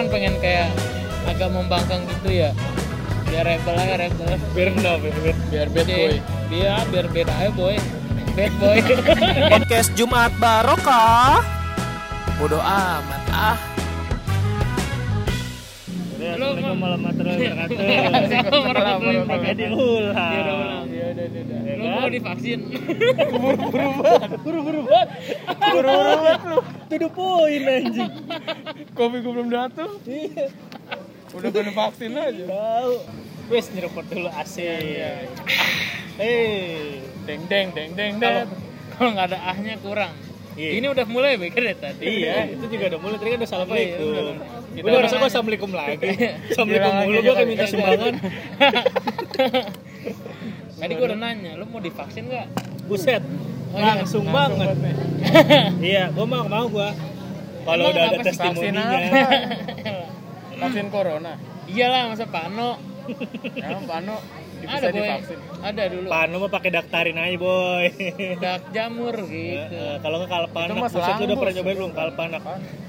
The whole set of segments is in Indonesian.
kan pengen kayak agak membangkang gitu ya biar rebel aja rebel Biar kenapa? Biar Biar bad boy. biar biar beda aja boy bad boy Podcast Jumat Barokah. Bodoh amat ah. Assalamualaikum warahmatullahi wabarakatuh. Assalamualaikum warahmatullahi Pakai wabarakatuh. diulang. Iya, udah ulang. Iya, udah, udah, udah. Ya lu kan? mau divaksin Buru-buru banget. Buru-buru banget. Buru-buru banget lu. To the point anjing. Kopi gue belum datang. Iya. Udah kena vaksin aja. Tahu. Wes nyeruput dulu asik. Hei. Deng deng deng deng kalau deng. kalau nggak ada ahnya kurang Iya. ini udah mulai pikir ya tadi Iya, itu juga udah mulai tadi kan udah assalamualaikum. Iya, Udah harusnya orang- gua assalamualaikum lagi. Iya. Assalamualaikum mulu gua kayak minta sumbangan. tadi gua udah nanya lu mau divaksin nggak Buset. Oh, iya. Langsung banget. Iya, gua mau mau gua. Kalau udah ada testimoninya. Vaksin corona. iyalah masa pano Emang Pano ada boy divaksin. ada dulu Panu mah pakai daktarin aja, boy. dak jamur gitu eh, Kalau nggak kalpanak, buset lu udah pernah nyobain belum kalpanak?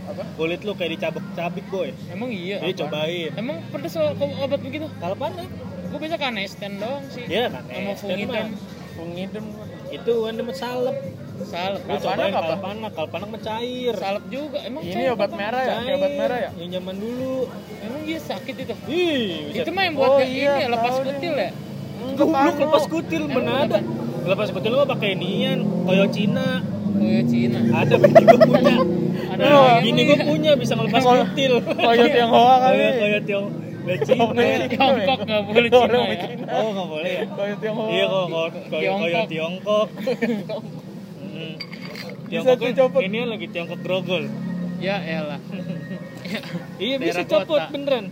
Apa? Kulit lu kayak dicabik-cabik, boy. emang iya Jadi cobain. emang pedes obat begitu Kalpanak? gua biasa kanesten doang sih Iya kan. sama fungidem Pengidem gua. Itu kan demet salep. Salep Lu Kalpanak cobain apa? kalpanak, kalpanak mah cair. salep juga emang Ini cair obat merah ya? Kayak obat merah ya? Yang zaman dulu. emang iya sakit itu Ih, itu mah yang buat Oh, iya, ini lepas tahu deh. kutil ya Pano. lepas kutil mana ada? Lepas kutil mah pakai nian, koyo Cina. oh ya Cina Ada bini gua punya. ada Oh, lagi bini gua punya bisa ngelepas Koyo- kutil. Koyo Tionghoa kali. Koyo koyo Tiong. Koyo Cina. Koyo- Tiongkok nggak boleh Cina ya. Oh, nggak boleh ya? Koyo Tionghoa. Iya kok koyo koyo koyo Tiongkok. Tiongkok. Bisa kan copot. ini lagi Tiongkok grogol. ya elah Iya bisa Daerah copot kota. beneran.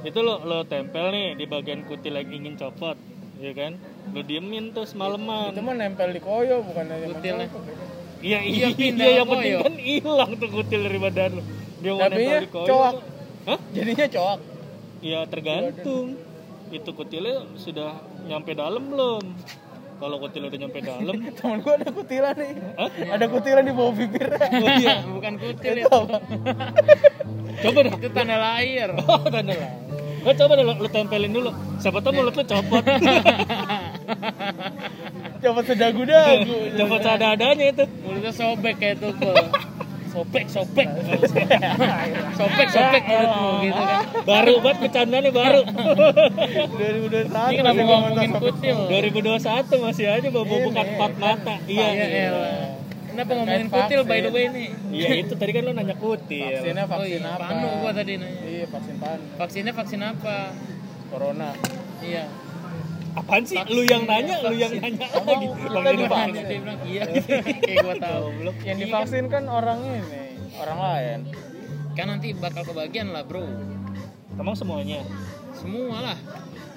Itu lo lo tempel nih di bagian kutil lagi ingin copot, ya kan? Lo diemin tuh semalaman. Itu mah nempel di koyo bukan yang Kutilnya. Iya Iya, iya, pindah yang penting kan hilang tuh kutil dari badan lo. Dia mau Tapi nempel ya, di koyo. coak. Hah? Jadinya coak. Ya tergantung. Itu kutilnya sudah nyampe dalam belum? Kalau kutil udah nyampe dalam, Temen gua ada kutilan nih. Hah? Ada kutilan di bawah bibir. oh iya. bukan kutil Itu apa? Coba dah. itu tanda lahir Oh, tanda lah. Lo coba deh lo, lo tempelin dulu. Siapa tahu mulut lo copot. Coba sedagu-dagu. copot seadanya itu. mulutnya sobek kayak tukul sobek sobek sobek sobek mulutmu gitu kan Baru banget bercandanya baru. 2021. ini kenapa ngomongin kutil 2021 masih aja bawa Ini. bukan empat mata. iya Iya. elah kenapa ngomongin kutil by the way nih Iya itu tadi kan lo nanya kutil. Vaksinnya oh vaksin iya apa? panu gua tadi nanya Iya, vaksin pan. vaksinnya vaksin apa Corona. iya Apaan sih? Lu yang nanya, lu yang nanya lagi. kita Vaksin divaksin. apaan? dia bilang iya kayak gua tahu Goblok. Yang divaksin kan orang ini, orang lain. kan nanti bakal kebagian lah bro Emang semuanya? semua lah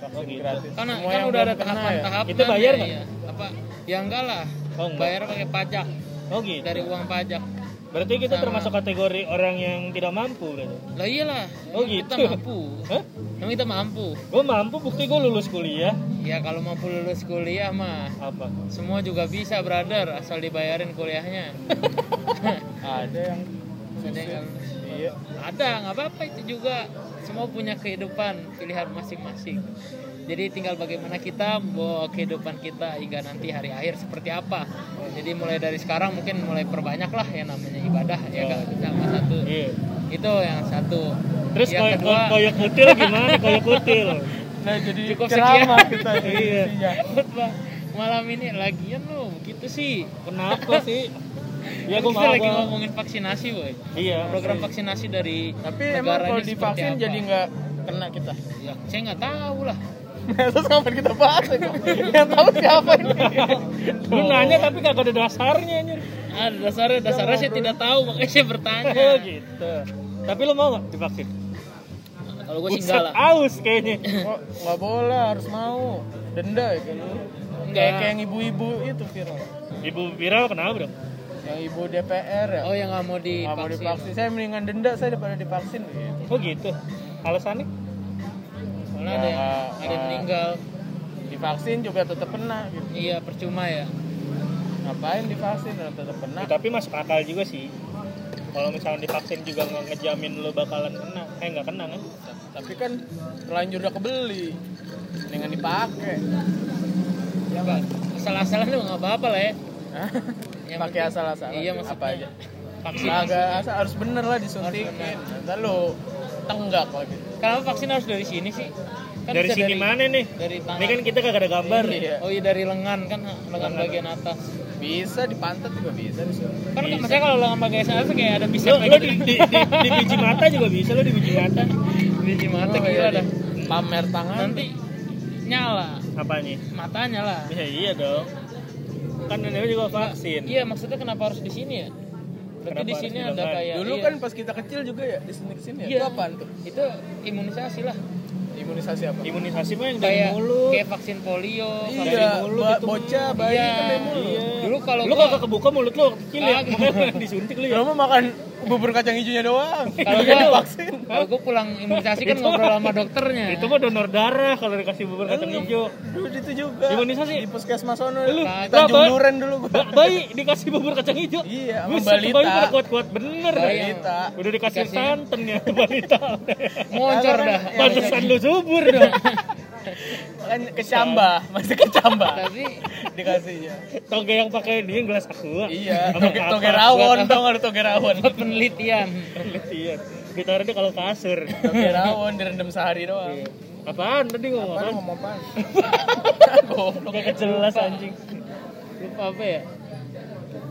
Oh, gitu. karena Semua kan udah ada belum kena ya? tahapan-tahapan Itu bayar nggak? ya. apa ya enggak lah Oh, enggak. bayar pakai pajak Oh gitu. dari uang pajak Berarti kita Sama. termasuk kategori orang yang tidak mampu berarti. lah iyalah Oh, Emang kita gitu. mampu Hah? emang kita mampu Gue mampu bukti gue lulus kuliah. ya kalau mampu lulus kuliah mah Apa? semua juga bisa brother asal dibayarin kuliahnya Ada yang ada yang iya. ada nggak apa-apa itu juga semua punya kehidupan pilihan masing-masing jadi tinggal bagaimana kita bawa kehidupan kita hingga nanti hari akhir seperti apa jadi mulai dari sekarang mungkin mulai perbanyak lah yang namanya ibadah ya kan sama satu Iya. itu yang satu Terus yang kedua koyo kutil gimana? Koyo kutil. Nah, jadi Cukup sekian. kita Iya. malam ini lagian lo begitu sih Kenapa sih? Ya gue kita lagi gua. ngomongin vaksinasi boy Iya. program vaksinasi dari Tapi emang negara kalau ini seperti divaksin jadi nggak kena kita. ya saya nggak tahu lah Terus ngapain kita bahas itu? Yang tahu siapa ini? Lu nanya tapi kagak ada dasarnya anjir. ada dasarnya dasarnya saya tidak tahu makanya saya bertanya Oh gitu. Tapi lu mau gak divaksin? kalau gue sih enggak lah Aus kayaknya. Kok nggak boleh, harus mau. Denda ya kan. Enggak. Kayak kayak yang ibu-ibu itu viral. Ibu viral kenapa dong? Yang ibu DPR ya. oh yang nggak mau Nggak mau divaksin divaksin. Saya mendingan denda saya daripada divaksin gitu. Oh gitu. Alasannya? Soalnya ada yang Ya, ada yang meninggal Divaksin juga tetap kena gitu. iya percuma ya Ngapain divaksin tetap kena? Ya, tapi masuk akal juga sih. kalau misalnya divaksin juga nggak ngejamin lu bakalan kena eh nggak kena kan Tapi kan terlanjur udah kebeli. Dengan dipakai. ya Pak. asal-asalan tuh nggak apa-apa lah ya Yang Pakai asal-asalan. iya maksudnya Apa aja. vaksin Agak asal harus bener lah disuntikin. Ntar lu tenggak lagi. Kenapa vaksin harus dari sini sih. Kan dari bisa sini mana nih? dari tangan. ini kan kita kagak ada gambar. Iya. oh iya dari lengan kan lengan bagian atas. Bisa di pantat juga bisa. Disuntik. kan maksudnya kalau lengan bagian atas kayak ada bisa lu di, di, di, di biji mata juga bisa lu di biji mata. Biji mata Oh, gila dah di- Pamer tangan. nanti nyala. Apanya? Matanya lah. Ya iya dong. Kan ini juga vaksin. Iya maksudnya kenapa harus di sini ya berarti di sini di ada kayak Dulu iya. kan pas kita kecil juga ya disuntik sini ya. Iya. Itu apaan tuh? itu imunisasi lah Imunisasi apa? imunisasi mah yang dari kayak mulut kayak vaksin polio vaksin Iya, mulut ba- itu bocah bayi Iya. kan dari mulut. Iya. dulu kalau lu gua kagak kebuka mulut lu waktu kecil ya makanya disuntik lu ya Lu mah makan bubur kacang hijaunya doang. kalau Nggak gua divaksin. kalau gua pulang imunisasi kan ngobrol sama dokternya itu mah donor darah kalau dikasih bubur kacang hijau Dulu itu juga. Imunisasi? di puskesmas sono. Lu, di Tanjung Duren dulu gua. Ba- bayi dikasih bubur kacang hijau Iya, sama tuh bayi balita. pada kuat-kuat bener. Balita. udah dikasih santan ya balita Kagak dah pantesan lu subur dong Kan kecambah, masih kecambah. tapi Dikasihnya. toge yang pakai ini gelas aqua Iya, toge, toge rawon dong, ada toge rawon. buat penelitian iya ditaruhnya kalau kasur Toge rawon direndam sehari doang. Iya. apaan tadi ngomong Apaan ngomong apaan? Goblok. Gak jelas anjing lupa apa ya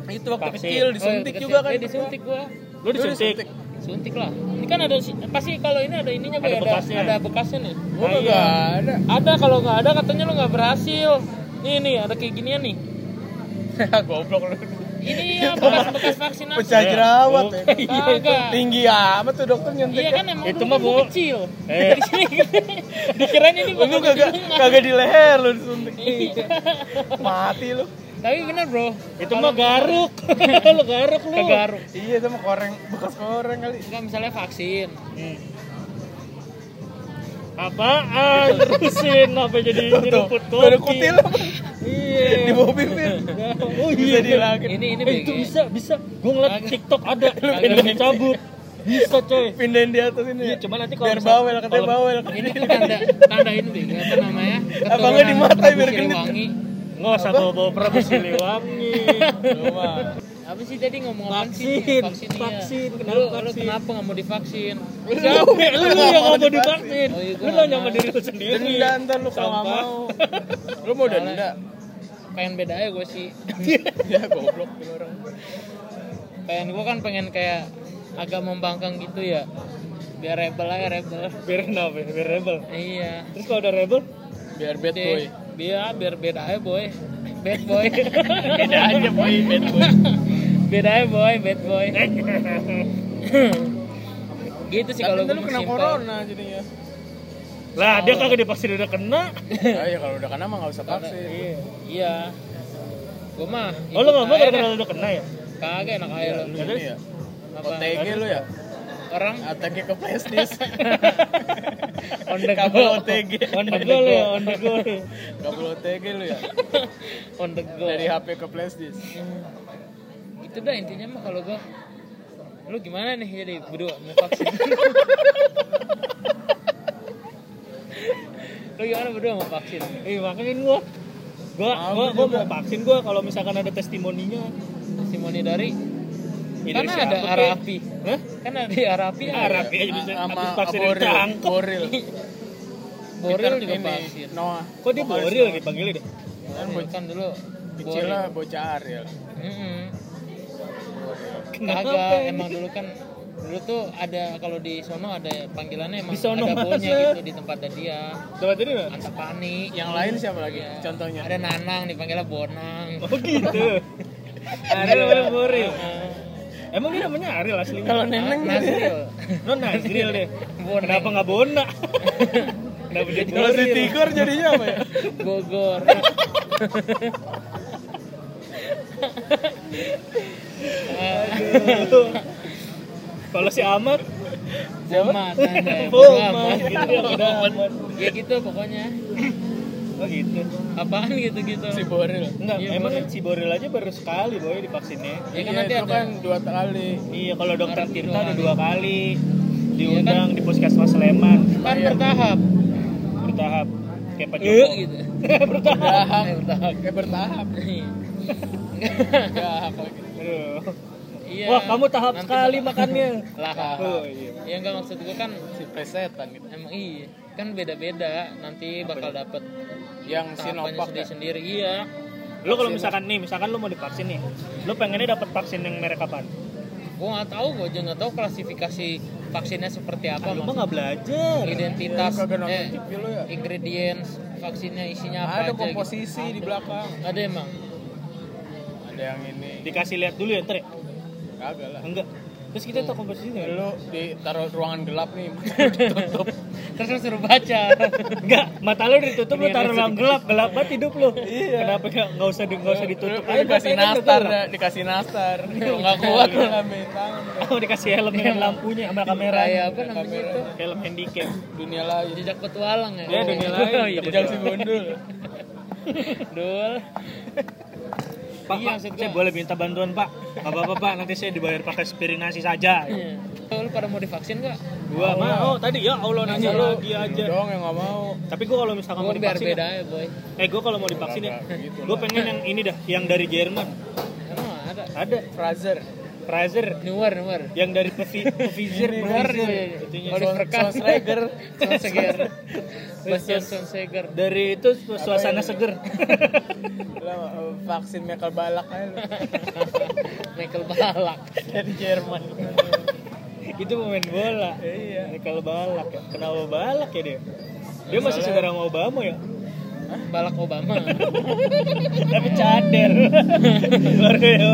Itu waktu Vaksin. kecil disuntik Oh, juga kan. eh, disuntik gua lu disuntik suntik lah ini kan ada si- pasti kalau ini ada ininya Ada Boy, ada bekasnya. ada bekasnya nih Gua kagak ada. ada kalau nggak ada katanya lu nggak berhasil nih nih ada kayak ginian nih Goblok lu. ini ya bekas-bekas vaksinasi Pecah jerawat Oh, ya. kagak Tinggi amat tuh dokter nyentik. iya kan emang Itu mah, kan Bu. kecil Eh. di sini dikirain ini Lu kagak kagak di leher lu disuntik. Iya. Mati lu. Tapi bener bro itu mah garuk lu garuk lu kegaruk Iya itu mah koreng bekas koreng kali. enggak misalnya vaksin Hmm. Apaan? Terusin apa jadi nyeruput Tuh, ada kopi? kutil Iya. di bawah bibir. Oh Bisa iya. dihilangin. ini ini Eh, itu BG. bisa, bisa. Gue ngeliat. TikTok ada, ada dicabut. Bisa coy. Pindahin di atas ini. Iya, ya. cuma nanti kalau biar bawel katanya bawel. ini tuh tanda tanda ini BG apa namanya Apa nggak di mata ya, biar genit? Nggak usah bawa-bawa Prabu Siliwangi. Apa sih tadi ngomong apa sih Vaksin, vaksin, iya. vaksin, kenapa lu, lu vaksin? kenapa nggak mau divaksin Lu Capek lu yang nggak mau divaksin. Oh, iya, Lu nggak nanya sama mau. diri lu sendiri. Denda ntar lu kalau nggak mau. Lu mau denda? pengen beda aja gue sih Ya goblok lu orang. pengen gue kan pengen kayak agak membangkang gitu ya biar rebel aja rebel Biar kenapa? ya? Biar rebel. iya Terus kalau udah rebel, Biar bad boy. Biar biar beda aja boy bad boy Beda aja boy, bad boy. beda aja boy bad boy gitu sih kalau lu kena corona jadinya. lah dia kagak divaksin udah kena. Ah ya kalau udah kena mah nggak usah vaksin. Iya. iya gue mah Oh lu nggak mau lu udah kena ya? kagak enak aja Lu lu ya. Apa? OTG lu ya? orang OTG ke flashdisk. On the go OTG. On the go lu ya, on the go. Kabel OTG lu ya? on the go Dari HP ke flashdisk. itu dah intinya mah kalau gue lu gimana nih jadi berdua mau vaksin lu gimana berdua mau vaksin Eh makanya gua gua gua, gua mau vaksin gua kalau misalkan ada testimoninya. testimoni dari Ya, kan dari ada Arapi Hah? kan ada di Arapi ada. Arab ya bisa Sama habis vaksin Boril. ditangkap. Boril. Boril juga ini, vaksin Noah. Kok dia Boril dipanggilnya deh? Kan dulu Kecil lah bocah Ariel. Kagak emang dulu kan dulu tuh ada kalau di sono ada panggilannya emang Di sono ada bonya gitu di tempatnya dia tadi nggak? Antapani Yang lain siapa lagi? Iya. Contohnya. ada Nanang dipanggilnya Bonang Oh gitu. Namanya Boril. Emang dia namanya Ariel aslinya? Kalau neneng Nasril Non Nazril deh. Bonang. Kenapa nggak Bona? Kenapa jadi kalau si Boril? Tigor jadinya apa ya? Bogor Aduh. Kalau si Ahmad, Bomat. Bomat Gitu amat. ya gitu pokoknya Oh gitu. apaan gitu gitu Si Boril. Enggak, Iya, emang kan si Boril aja baru sekali boy divaksinnya. ya kan Iya, nanti ada kan dua kali. Iya, kalau dokter Orang Tirta ada dua kali Iya diundang di puskesmas Sleman kan bertahap bertahap kayak Pak Eh, Joko. gitu Bertahap. Eh, bertahap Kayak bertahap. Iya. Bertahap lagi. Aduh. Iya. Wah, kamu tahap sekali makannya. lah Oh iya. ya enggak maksud gue kan Si presetan gitu. emang iya kan beda-beda nanti bakal dapet Yang tahapannya Sinovac ya. sendiri-sendiri iya Lu kalau misalkan nih, misalkan lu mau divaksin nih, lu pengennya dapat vaksin yang merek apaan? gue nggak tahu gue juga nggak tahu klasifikasi vaksinnya seperti apa lu mah maksud- nggak belajar. identitas nonton eh, ya. ingredients vaksinnya isinya apa Ada aja komposisi di belakang. gitu. ada emang Ada yang ini. Dikasih lihat dulu ya, ntar ya? Kagak lah. Enggak. Terus kita tahu komposisinya nggak? Lu ditaruh ruangan gelap nih, tutup. terus lu suruh baca Enggak, mata lu ditutup lu taruh dalam gelap, gelap banget hidup lu. Iya. Kenapa enggak enggak usah di, enggak usah ditutup? Lu dikasih nastar, ya, dikasih nastar. Kalau nggak kuat lu ngambil tangan. Oh, dikasih helm dengan lampunya sama kamera. kayak apa namanya itu Helm handicap. Dunia lain. jejak petualang ya Iya, dunia lain. Oh, iya, Jejak si gundul. Dul. Pak, Iya, Pak, saya boleh minta bantuan, Pak? Apa apa, Pak? Nanti saya dibayar pakai spiring nasi saja. Iya. Oh, lu pada mau divaksin gak? Gua mau tadi ya Allah nanya Lu lagi aja. Lu dong yang nggak mau. Tapi gua kalau misalkan mau divaksin, beda ya boy eh gua kalau mau divaksin ya, gitu gua pengen yang ini dah, yang dari Jerman. Emang ada Ada Fraser. Pfizer Newer, newer yang dari Pfizer, Pfizer, Newer iya, iya. Oliver Kahn Schwarzenegger. Schwarzenegger Bastian Schwarzenegger Dari itu suasana seger. Vaksin Michael Balak aja lu. Michael Balak Dari Jerman. itu pemain bola. Iya. Kalau balak, ya. kenapa balak ya dia? Dia masih saudara sama Obama ya? Balak Obama Tapi cadel. Baru ya,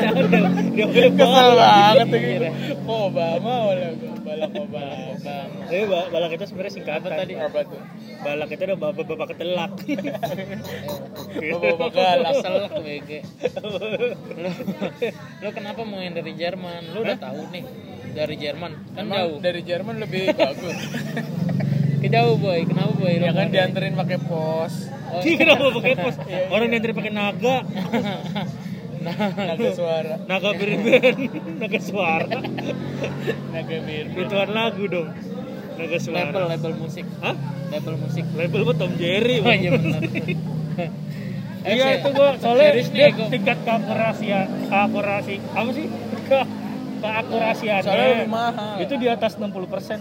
cadel. Dia boleh Kesel banget Iya. gitu. Oh, Obama oleh Balak Obama. Obama Tapi ba- balak itu sebenarnya singkatan. Apa tadi? Apa tuh? Balak itu udah bapak bapak ketelak. Bapak galak. selak BG lu, lu kenapa mau yang dari Jerman lu udah tahu nih dari Jerman kan Emang jauh dari Jerman lebih bagus. ke jauh boy kenapa boy ya kan dianterin pakai pos. Oh, Dia kenapa pakai pos? Orang yang pakai naga, Naga suara. naga birben, naga suara. Naga bir. Ituan lagu dong. Naga suara. label label musik Hah? label musik Label gua Tom Jerry. oh iya benar Iya itu gua soalnya dia tingkat keakurasian, keakurasi apa sih? Ke keakurasiannya. Soalnya lebih mahal. Itu di atas 60%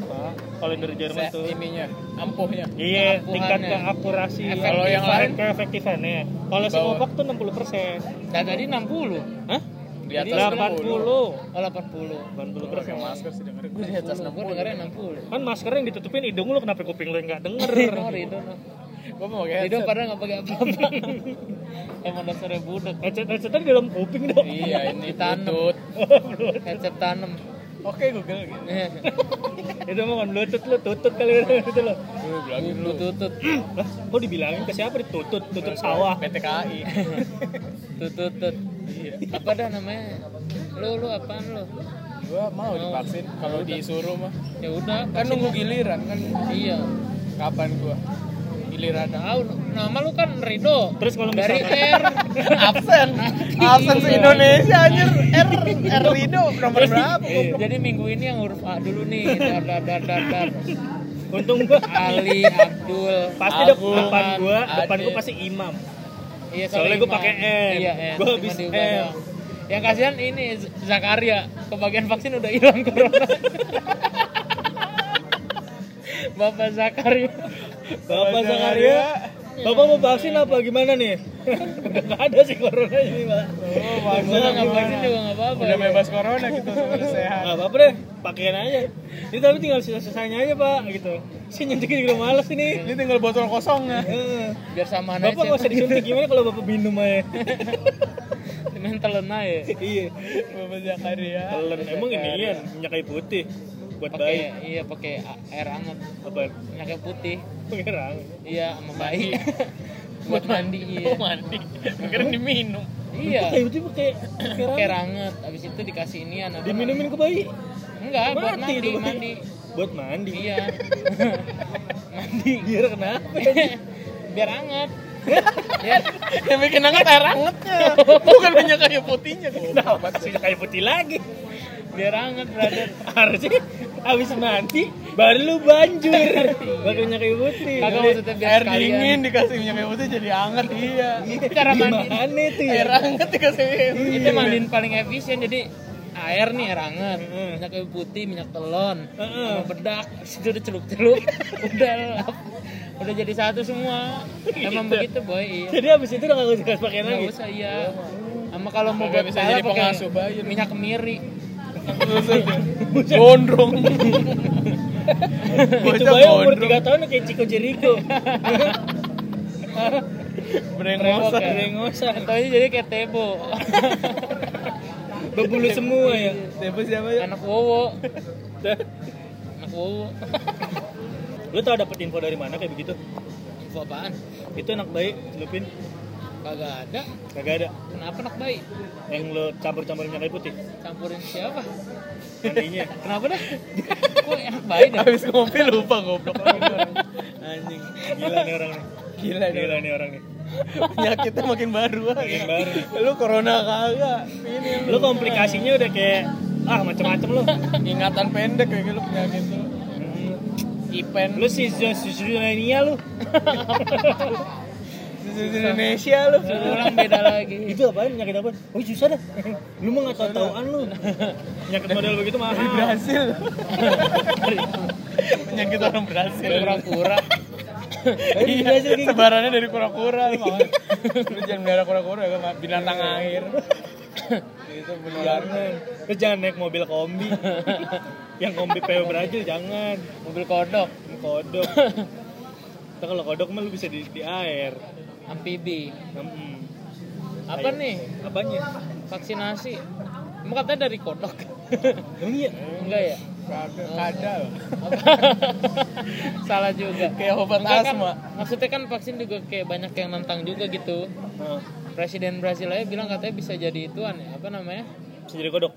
Pak. Kalau yang dari Jerman Se- tuh. ininya, ampuhnya. Iya, tingkat keakurasi. Kalau yang lain? keefektifannya. Kalau. Sinovac tuh 60%. nah tadi 60 Hah? Di atas 80. 60. oh 80 80 Pakai masker sih dengerin. Gue di atas gue 60. dengarnya 60 Kan masker yang ditutupin hidung lu kenapa kuping lu yang nggak denger? Sorry, itu Gue mau pakai Hidup headset. pada nggak pakai apa-apa. Emang dasarnya budak. Headset headsetnya di dalam kuping dong. Iya, ini Ditanam. Bluetooth. Headset tanam. Oke, Google gitu. itu mah kan bluetooth lu tutut kali gitu loh. Gue bilangin lu. Lu tutut, Lah, kok dibilangin ke siapa ditutut? Tutut sawah. PTKI. tututut. Apa dah namanya? Lu lu apaan lu? Gue mau divaksin kalau disuruh mah. Ya udah, Kan nunggu giliran kan. iya. Kapan gua? Giliran. Tahu nama lu kan Rido. Terus kalau dari R. absen. Absen se Indonesia anjir. R R Rido nomor berapa? Jadi minggu ini yang huruf A dulu nih. Dar dar dar dar dar. untung gua Ali, Abdul, pasti dep- depan gua, depan Adit. gua pasti imam. Iya, Soalnya soalnya gua pakai N. Iya, N. Gua habis M. Yang kasihan ini Zakaria, kebagian vaksin udah hilang corona. Bapak Zakaria. Bapak Zakaria, Bapak mau vaksin apa gimana nih? Udah nggak ada sih corona ini, Pak. Oh, Gua nggak vaksin juga nggak apa-apa. Udah bebas corona gitu, sehat. Nggak apa-apa deh, pakaian aja. Ini tapi tinggal sisa-sisanya aja, Pak, gitu. Si nyentuhin juga males ini. Ini tinggal botol kosongnya. Eh. Biar sama aja. Bapak nggak usah disuntik gimana kalau Bapak minum aja? Mental ya. iya. Bapak Zakaria. Telan emang ini ya minyak kayu putih buat Pakai bayi. iya pakai a- air hangat, Apa? minyaknya putih. Pengerang. Iya, sama bayi. Buat mandi iya. Oh, mandi. Kira diminum. Iya. Kayu putih pakai Pakai ranget, abis itu dikasih inian apa Diminumin ke bayi. Enggak, buat Mati mandi, itu bayi. mandi. Buat mandi. Iya. mandi. Biar kenapa? biar hangat ya Yang bikin hangat air hangatnya. Bukan minyak kayu putihnya. Kenapa sudah kayak putih lagi? biar hangat brother Harusnya habis mandi baru lu banjur. Pakai minyak kayu putih. kagak maksudnya biar Air sekalian. dingin dikasih minyak kayu putih jadi hangat iya. cara mandi itu ya? Air hangat dikasih minyak putih. itu mandiin paling efisien jadi air nih air Heeh. minyak kayu putih minyak telon sama bedak situ udah celup celup udah lap. udah jadi satu semua emang begitu boy iya Jadi habis itu udah gak usah pakai lagi. nggak usah iya sama kalau mau buat bisa jadi pengasuh bayi. minyak kemiri Gondrong. Itu Bocah bayi umur gondrong. 3 tahun kayak Chico Jericho. Brengosan. Brengosan. Contohnya jadi kayak tebo Berbulu semua ya. Siapa siapa ya? anak wowo anak wowo Lu tau dapet info dari mana kayak begitu? info apaan Itu anak bayi celupin kagak ada kagak ada kenapa anak bayi yang lu campur-campur minyak kayu putih campurin siapa mandinya. kenapa dah kok anak bayi dah Habis ngopi lupa goblok. Anjing, gila nih orang nih. Gila nih. Gila nih orang nih. Penyakitnya makin baru aja. Makin baru. Lu corona kagak. Ini Lu komplikasinya udah kayak ah macam-macam lu. ingatan pendek kayak gitu penyakit lu. Hmm. Ipen Lu si Zulania lu. Indonesia lu. ulang beda lagi Itu apaan? Penyakit apa? Oh susah dah. Lu mah nggak tahu-tahuan lu. Penyakit model begitu mahal. Dari Brasil. penyakit orang Brasil. kura-kura Dari Brasil kayak gitu. Sebarannya dari kura-kura lu jangan melihara kura-kura ya binatang air. Itu benar. Jangan. Lu jangan naik mobil kombi. yang kombi PW Brazil jangan. mobil kodok Kodok. Kalau kodok mah lu bisa di, di air. Amfibi Hmm. apa nih Apanya? vaksinasi emang katanya dari kodok Emang iya? enggak ya kadal. Apa? salah juga Kayak obat Enggak kan, asma. maksudnya kan vaksin juga kayak banyak yang nantang juga gitu Nah, presiden Brasil aja bilang katanya bisa jadi ituan ya apa namanya bisa jadi kodok.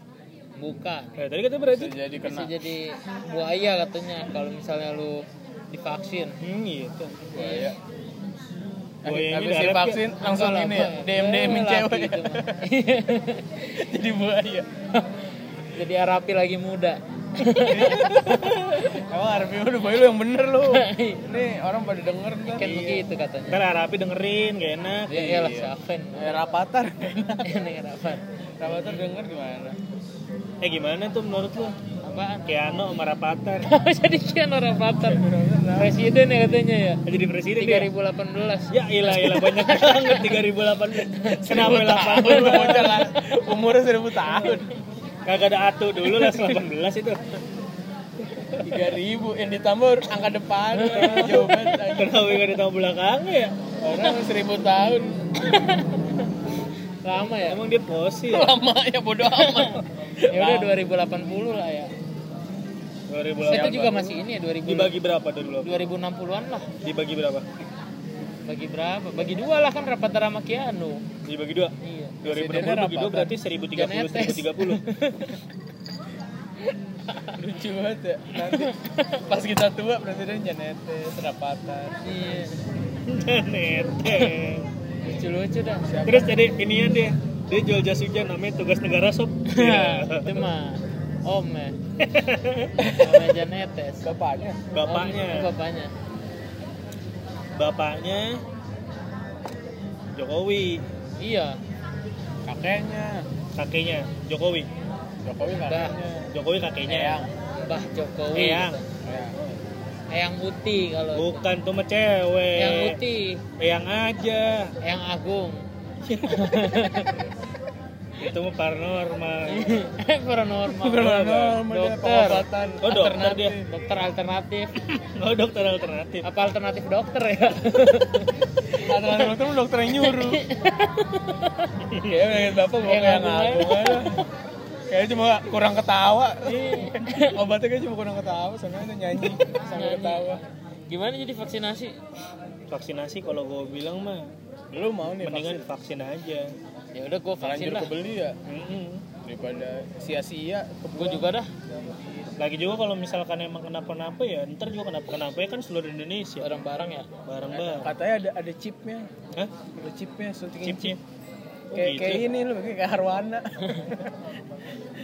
bukan Eh, tadi katanya Brazil. Bisa jadi bisa kena. jadi buaya katanya kalau misalnya lu divaksin Hmm, gitu. Buaya. Habis darat divaksin langsung ini ya. DM DM cewek. itu. Jadi buaya. jadi Arapi lagi muda Emang Arfi udah buaya lu yang bener lu. Nih orang pada denger ntar. kan begitu katanya Ntar Arapi dengerin, gak enak. ya iyalah siapa Eh, Rapatar. ini apa Rapatar denger gimana? Eh gimana tuh menurut lu? Apaan Keano sama Rapatar. jadi kian orang Rapatar presiden ya katanya ya Jadi presiden dia. 3018 Ya ilah ilah banyak banget 3008. Kenapa 80? Lu bocah lah. Umurnya seribu tahun. Kagak ada atu dulu lah 18 itu. Tiga ribu yang ditambah angka depan. Jauh banget. Kenapa gak ada tahun belakangnya ya? Orang seribu tahun. lama ya Emang dia posi ya? Lama ya bodo amat. ya udah 2080 lah ya 2008. itu juga masih ini ya 2000 Dibagi berapa dulu? 2060-an lah Dibagi berapa? bagi berapa bagi dua lah kan Rapatar sama Kianu Dibagi dua. iya 2020 bagi dua berarti 1030 1030. Lucu banget ya. Nanti pas kita tua presiden Janetes, Rapatar. iya Neteng. lucu-lucu dah Terus jadi inian deh. Dia jual jas hujan namanya tugas negara sob. itu mah om ya om Janetes Bapaknya. Bapaknya. Om, bapaknya Bapaknya Jokowi. iya Kakeknya. Kakeknya Jokowi. Jokowi kakeknya. Jokowi kakeknya. Eyang. Mbah Jokowi Eyang. Eyang. Eyang Uti kalau Bukan tuh mah cewek. Eyang Uti Eyang aja. Eyang Agung Itu mah paranormal. paranormal Paranormal dia dokter pengobatan Oh, dokter dia. dokter alternatif Oh dokter alternatif. apa alternatif dokter ya Alternatif dokter lu dokter yang nyuruh. Kayaknya pengen bapak Yang kayak aja. Kayaknya cuma kurang ketawa. Obatnya kayak cuma kurang ketawa, soalnya nyanyi sambil ketawa. gimana jadi vaksinasi Vaksinasi kalau gue bilang mah Lu mau nih mendingan vaksin aja. ya udah gue vaksin lah kebeli ya Mm-mm. daripada sia-sia gue juga dah lagi juga kalau misalkan emang kenapa-napa ya ntar juga kenapa-kenapa ya kan seluruh Indonesia barang-barang ya bareng-bareng Katanya ada ada chipnya. Hah? Ada chipnya suntikin chip chip Oh, Kayak gitu. kayak ini loh, kayak kayak Harwana.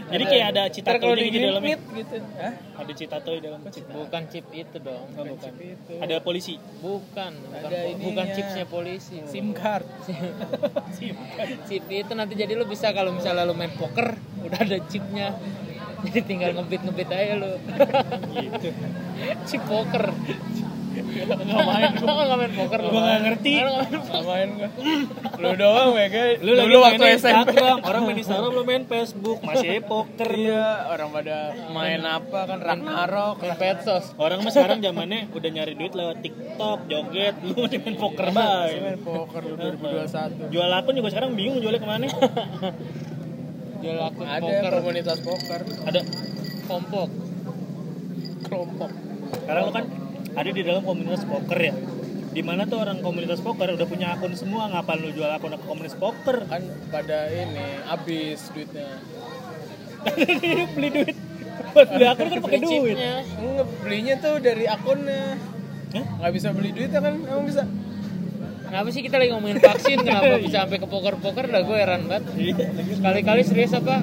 jadi kayak ada cita kalau gitu di dalamnya gitu. Hah? ada cita di dalam chip bukan chip itu dong bukan. Chip itu. ada polisi bukan bukan, Ada bukan ininya. chipsnya polisi SIM card. chip itu nanti jadi lu bisa kalau misalnya lu main poker udah ada chipnya jadi tinggal ngebit ngebit aja lu gitu chip poker Nggak main gua. nggak main poker lu? Gua nggak ngerti. Lu nggak main gua. Lu doang ya. Lu lagi dulu main waktu SMP. Instagram orang main Instagram lu main Facebook. Masih poker Iya, orang pada main apa kan Ragnarok, main petsos. Orang mah sekarang zamannya udah nyari duit lewat TikTok joget lu masih main poker bae main poker lu 2021. jual akun juga sekarang bingung jualnya ke mana. Jual akun Ada poker komunitas poker, ada. Kompok kelompok. sekarang lu kan ada di dalam komunitas poker ya di mana tuh orang komunitas poker udah punya akun semua ngapain lu jual akun ke komunitas poker Kan pada ini habis duitnya. beli duit buat beli akun kan pakai duit Nge- Belinya tuh dari akunnya. Nggak bisa beli duitnya kan? Emang bisa? Kenapa sih kita lagi ngomongin vaksin? Kenapa bisa sampai ke poker poker dah gue heran banget. Kali-kali serius apa?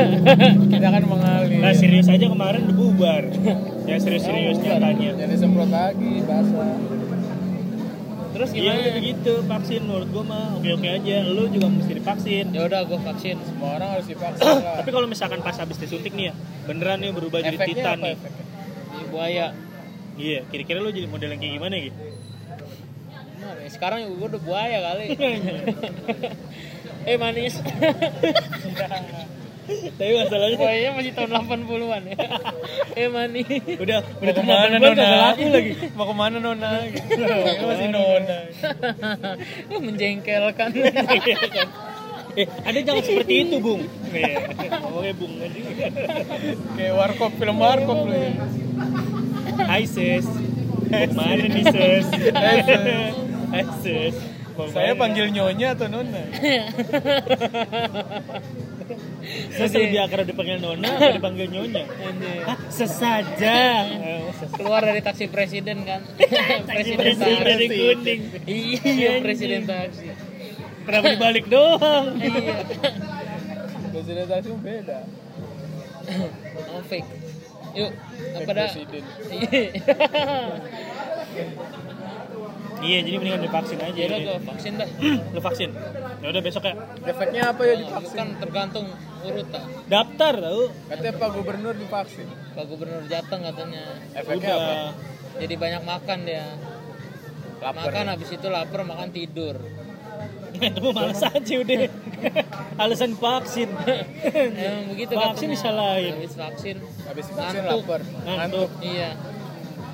Kita kan mengalir. nah serius aja kemarin udah bubar. Ya serius-serius nyatanya. Jadi semprot lagi basah. terus iya gimana? begitu vaksin menurut gua mah oke-oke aja. Lu juga mesti divaksin. Ya udah gue vaksin. Semua orang harus divaksin lah. tapi kalau misalkan pas habis disuntik nih ya beneran nih berubah jadi Efeknya titan apa nih. efeknya? di buaya. Iya kira-kira lu jadi model yang kayak gimana gitu Nah, sekarang gue udah buaya kali. Eh manis. Tapi masalahnya buayanya masih tahun 80-an ya. Eh manis. Udah udah teman gua udah nona? gak laku lagi. Mau ke mana nona? Gitu. Masih nona. Lu menjengkelkan. Eh ada jangan seperti itu bung. Iya, ngomongnya bung aja. Kayak warkop film warkop lu. ya. Hai sis ke mana nih sis Mau Saya panggil nyonya atau nona? Saya lebih akrab dipanggil nona apa dipanggil nyonya. Hah, sesaja. Keluar dari taksi presiden kan? Presiden Presiden dari taksi kuning. Iya presiden taksi Kenapa dibalik doang? Iya. Presiden taksi beda. oh fake. Yuk apa dah? presiden. Iya jadi mendingan divaksin aja ya udah gue vaksin dah Lu vaksin Ya udah besok ya Efeknya apa ya divaksin? kan tergantung urutan Daftar tau Katanya Pak Gubernur divaksin. Pak Gubernur Jateng katanya Efeknya Udah apa? jadi banyak makan dia Lapar. makan habis itu lapar makan tidur Itu mah males aja udah Alasan vaksin emang begitu Vaksin katanya. disalahin. habis vaksin Habis vaksin Ngantuk. lapar. Ngantuk iya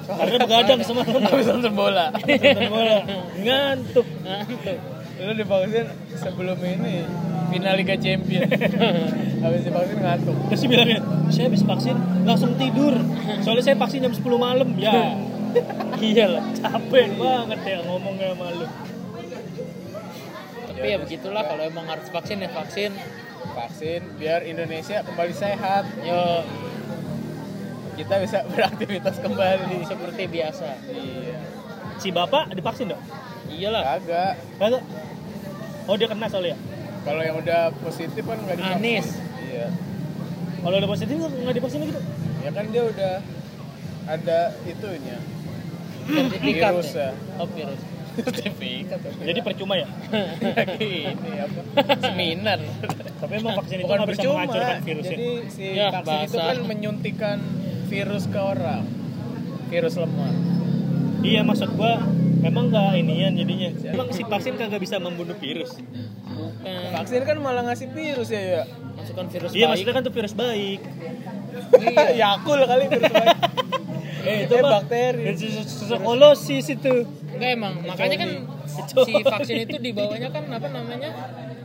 Karena begadang semalam Habis nonton bola. Nonton bola. Ngantuk. Ngantuk. Lu divaksin sebelum ini final Liga Champion. Habis divaksin ngantuk. Terus bilangnya Saya habis vaksin langsung tidur. Soalnya saya vaksin jam 10 malam. Ya. Iya lah capek banget ya ngomongnya malu tapi ya begitulah kalau emang harus vaksin ya vaksin. Vaksin biar Indonesia kembali sehat. yo Kita bisa beraktivitas kembali. seperti biasa Iya. Si bapak divaksin dong? iyalah Kagak. Kagak Oh dia kena soalnya ya? Kalau yang udah positif kan nggak divaksin. Anis. Iya. Kalau udah positif nggak divaksin lagi tuh? Ya kan dia udah ada itunya. sertifikat Virus ya. ya. oh virus Sertifikat. Jadi percuma ya? ini apa? Seminar. Tapi emang vaksin itu Bukan nggak bisa percuma. menghancurkan virusnya Jadi si Ya, vaksin itu bahasa. kan menyuntikan virus ke orang. Virus lemah. Iya maksud gua Emang nggak inian jadinya. Emang si vaksin kagak bisa membunuh virus? Bukan. Vaksin kan malah ngasih virus ya ya. masukkan virus Iya baik. maksudnya kan tuh virus baik. Iya Yakul kali virus baik. Eh itu bakteri. Kolosis itu. Enggak emang. Makanya kan si vaksin itu dibawanya kan apa namanya?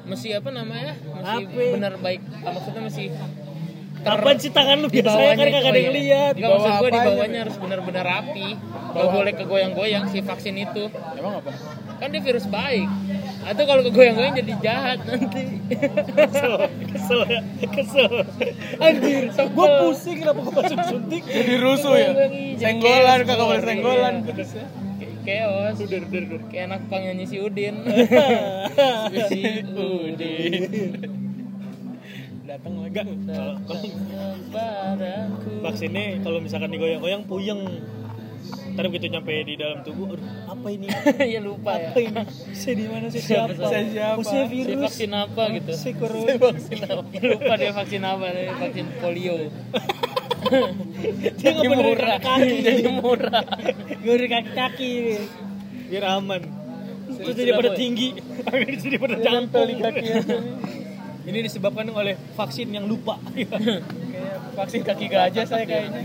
Mesti apa namanya? Mesti Apa? benar baik. Maksudnya mesti Apaan sih tangan lu di biasanya kan kagak ada yang lihat Enggak maksud Bawa gue di bawahnya harus benar-benar rapi. Gak Bawa- boleh kegoyang-goyang si vaksin itu. Emang apa? Kan dia virus baik. atau kalau kegoyang-goyang jadi jahat nanti kesel kesel ya kesel anjir gue pusing kenapa gue masuk suntik Jadi rusuh ya. Jadi Senggolan kagak boleh senggolan. Iya. Kayak chaos udah udah udah kayak anak pang nyanyi si Udin si Udin Datang lagi. enggak kalau vaksinnya kalau misalkan digoyang-goyang puyeng. Ntar begitu nyampe di dalam tubuh aduh apa ini? Ya lupa ya. Apa ini? Saya di mana? Saya Siapa? Saya siapa? oh saya virus. vaksin apa gitu? Saya corona. Lupa dia vaksin apa dia vaksin polio. Dia benerin murah. kaki. Jadi murah. Benerin kaki kaki. Biar aman. Terus jadi pada apa? tinggi. Akhirnya jadi pada Nempel ini disebabkan oleh vaksin yang lupa. Kayak vaksin kaki gajah saya kayaknya.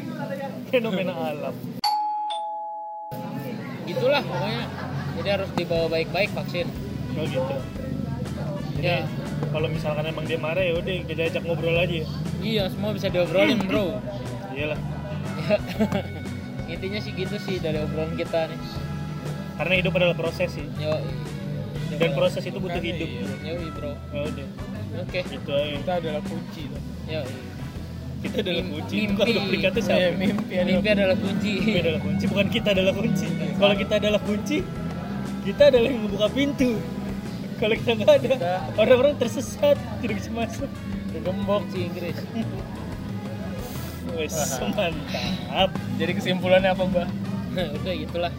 fenomena alam. Itulah pokoknya. Jadi harus dibawa baik-baik vaksin. Oh gitu. Jadi Ya. kalau misalkan emang dia marah ya udah kita ajak ngobrol aja iya semua bisa diobrolin bro. Iyalah. Ya. intinya sih gitu sih dari obrolan kita nih. Karena hidup adalah proses sih. Yo dan proses itu butuh hidup. yo bro. Ya udah oke. Gitu aja. Kita adalah kunci. yo. Kita adalah Mim- kunci itu mimpi. kalau duplikatnya Iya, siapa. mimpi adalah mimpi adalah kunci. Mimpi adalah kunci bukan kita adalah kunci. Kalau kita adalah kunci kita adalah yang membuka pintu. Kalau kita nggak ada Kita- orang-orang tersesat tidak bisa masuk. Gembok. kunci Inggris. Wes mantap. Jadi kesimpulannya apa, Mbak? udah gitulah.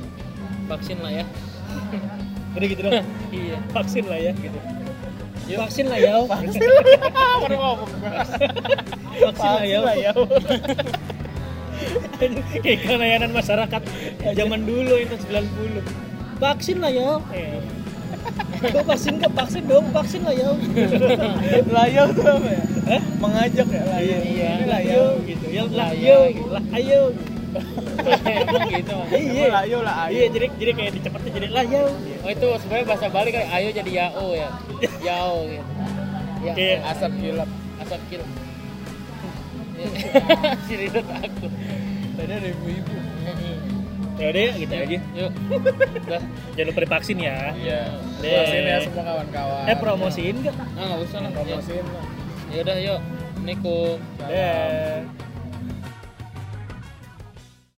Vaksin lah ya. Udah gitu dong? Iya. Vaksin lah ya gitu Vaksin lah ya Baru ngomong. vaksin lah ya Lah ya. kayak layanan masyarakat zaman dulu itu 90 vaksin lah ya eh. Kok vaksin ke vaksin dong vaksin lah ya Layau tuh apa ya? Hah? Mengajak ya layau. Iya. Ayo layau. gitu ya lah Layau. lah ayo emang gitu Mas. iya layau lah ayo. iya jadi jadi kayak dicepetin jadi lah yo oh itu sebenarnya bahasa Bali kayak ayo jadi yao ya yao gitu. Ya Asap kilap. asap kil si Ridho takut. Tadi ada ibu-ibu. ya udah ya gitu aja yuk. Udah. Jangan lupa divaksin ya. Iya. Vaksin ya semua kawan-kawan. eh promosiin nggak? Ah nggak usah lah. Ya Promosiin lah. udah yuk. Assalamualaikum. Deh.